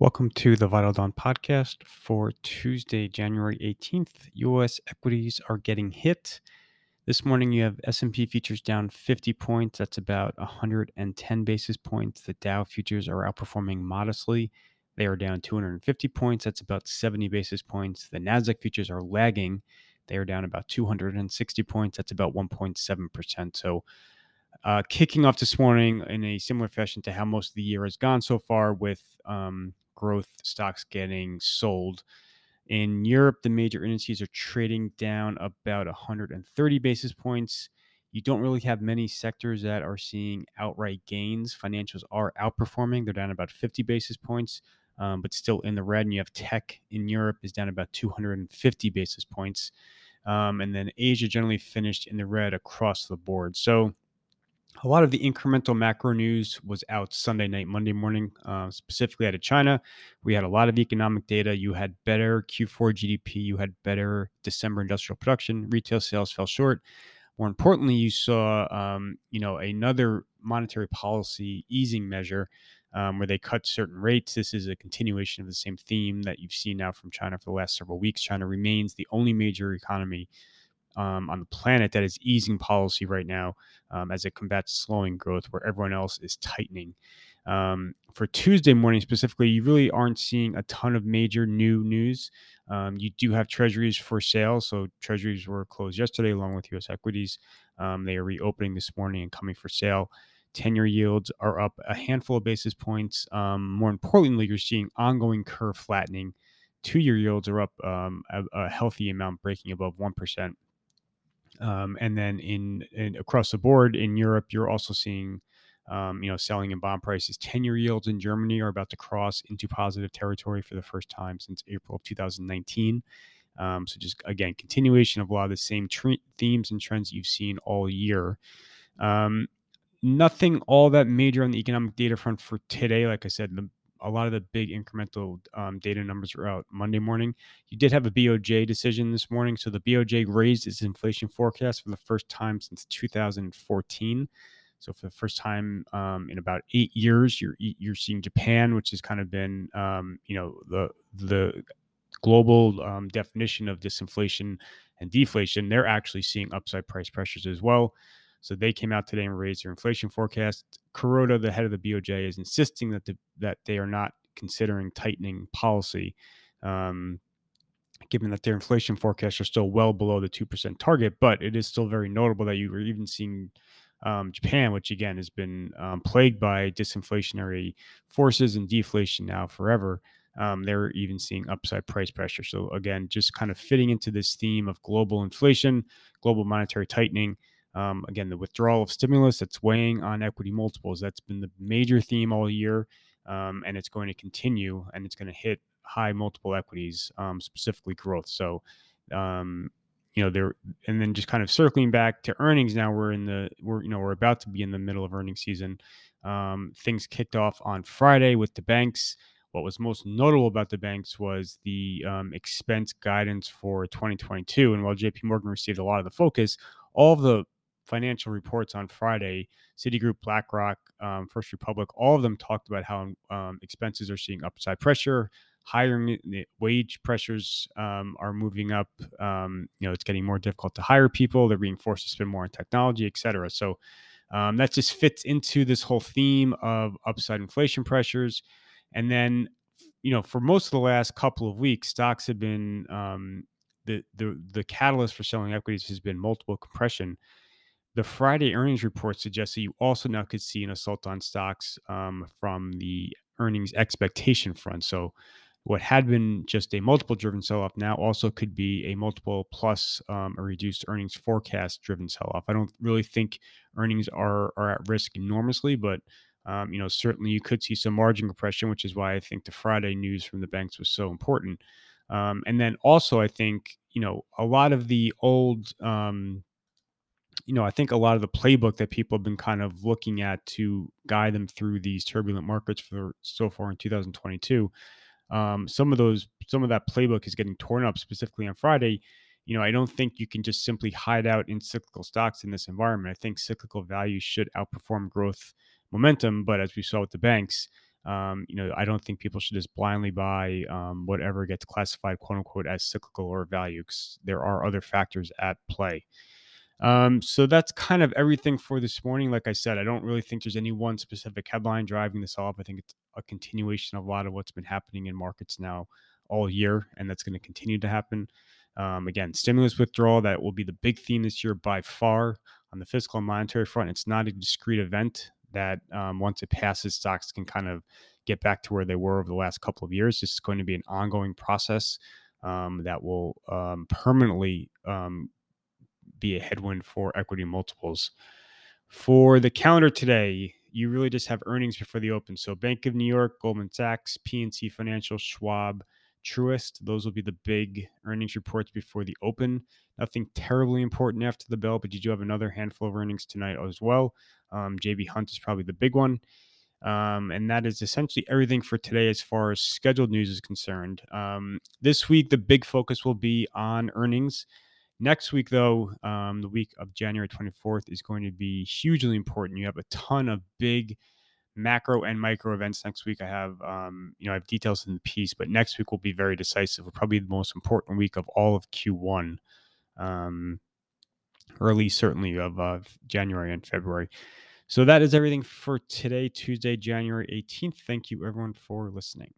Welcome to the Vital Dawn podcast for Tuesday, January 18th. US equities are getting hit. This morning you have S&P futures down 50 points. That's about 110 basis points. The Dow futures are outperforming modestly. They are down 250 points. That's about 70 basis points. The Nasdaq futures are lagging. They are down about 260 points. That's about 1.7%. So uh, kicking off this morning in a similar fashion to how most of the year has gone so far, with um, growth stocks getting sold. In Europe, the major indices are trading down about 130 basis points. You don't really have many sectors that are seeing outright gains. Financials are outperforming, they're down about 50 basis points, um, but still in the red. And you have tech in Europe is down about 250 basis points. Um, and then Asia generally finished in the red across the board. So, a lot of the incremental macro news was out Sunday night, Monday morning, uh, specifically out of China. We had a lot of economic data. You had better Q4 GDP, you had better December industrial production. Retail sales fell short. More importantly, you saw, um, you know, another monetary policy easing measure um, where they cut certain rates. This is a continuation of the same theme that you've seen now from China for the last several weeks. China remains the only major economy um, on the planet that is easing policy right now um, as it combats slowing growth where everyone else is tightening. Um, for Tuesday morning specifically, you really aren't seeing a ton of major new news. Um, you do have treasuries for sale. So, treasuries were closed yesterday along with US equities. Um, they are reopening this morning and coming for sale. 10 year yields are up a handful of basis points. Um, more importantly, you're seeing ongoing curve flattening. Two year yields are up a, a healthy amount, breaking above 1%. Um, and then in, in, across the board in Europe, you're also seeing, um, you know, selling and bond prices. Ten-year yields in Germany are about to cross into positive territory for the first time since April of 2019. Um, so just again, continuation of a lot of the same tre- themes and trends you've seen all year. Um, nothing all that major on the economic data front for today. Like I said, the a lot of the big incremental um, data numbers were out Monday morning. You did have a BOJ decision this morning. So the BOJ raised its inflation forecast for the first time since 2014. So for the first time um, in about eight years, you're you're seeing Japan, which has kind of been um, you know the the global um, definition of disinflation and deflation. They're actually seeing upside price pressures as well. So they came out today and raised their inflation forecast. Kuroda, the head of the BOJ, is insisting that the, that they are not considering tightening policy, um, given that their inflation forecasts are still well below the two percent target. But it is still very notable that you were even seeing um, Japan, which again has been um, plagued by disinflationary forces and deflation now forever. Um, they're even seeing upside price pressure. So again, just kind of fitting into this theme of global inflation, global monetary tightening. Um, again, the withdrawal of stimulus that's weighing on equity multiples. That's been the major theme all year, um, and it's going to continue, and it's going to hit high multiple equities, um, specifically growth. So, um, you know, there, and then just kind of circling back to earnings. Now we're in the, we're you know, we're about to be in the middle of earnings season. Um, things kicked off on Friday with the banks. What was most notable about the banks was the um, expense guidance for 2022. And while JP Morgan received a lot of the focus, all of the financial reports on Friday, Citigroup, BlackRock, um, First Republic, all of them talked about how um, expenses are seeing upside pressure, hiring wage pressures um, are moving up. Um, you know, it's getting more difficult to hire people. They're being forced to spend more on technology, et cetera. So um, that just fits into this whole theme of upside inflation pressures. And then, you know, for most of the last couple of weeks, stocks have been um, the the the catalyst for selling equities has been multiple compression the Friday earnings report suggests that you also now could see an assault on stocks um, from the earnings expectation front. So, what had been just a multiple driven sell off now also could be a multiple plus um, a reduced earnings forecast driven sell off. I don't really think earnings are are at risk enormously, but um, you know certainly you could see some margin compression, which is why I think the Friday news from the banks was so important. Um, and then also I think you know a lot of the old um, you know, I think a lot of the playbook that people have been kind of looking at to guide them through these turbulent markets for so far in 2022, um, some of those, some of that playbook is getting torn up. Specifically on Friday, you know, I don't think you can just simply hide out in cyclical stocks in this environment. I think cyclical value should outperform growth momentum, but as we saw with the banks, Um, you know, I don't think people should just blindly buy um, whatever gets classified "quote unquote" as cyclical or value because there are other factors at play. Um, so that's kind of everything for this morning. Like I said, I don't really think there's any one specific headline driving this off. I think it's a continuation of a lot of what's been happening in markets now all year, and that's going to continue to happen. Um, again, stimulus withdrawal, that will be the big theme this year by far on the fiscal and monetary front. It's not a discrete event that um, once it passes, stocks can kind of get back to where they were over the last couple of years. This is going to be an ongoing process um, that will um, permanently um, be a headwind for equity multiples. For the calendar today, you really just have earnings before the open. So Bank of New York, Goldman Sachs, PNC Financial, Schwab, Truist. Those will be the big earnings reports before the open. Nothing terribly important after the bell, but you do have another handful of earnings tonight as well. Um, JB Hunt is probably the big one. Um, and that is essentially everything for today as far as scheduled news is concerned. Um, this week, the big focus will be on earnings. Next week, though, um, the week of January 24th is going to be hugely important. You have a ton of big macro and micro events next week. I have, um, you know, I have details in the piece, but next week will be very decisive. Probably the most important week of all of Q1, um, or at least certainly of uh, January and February. So that is everything for today, Tuesday, January 18th. Thank you, everyone, for listening.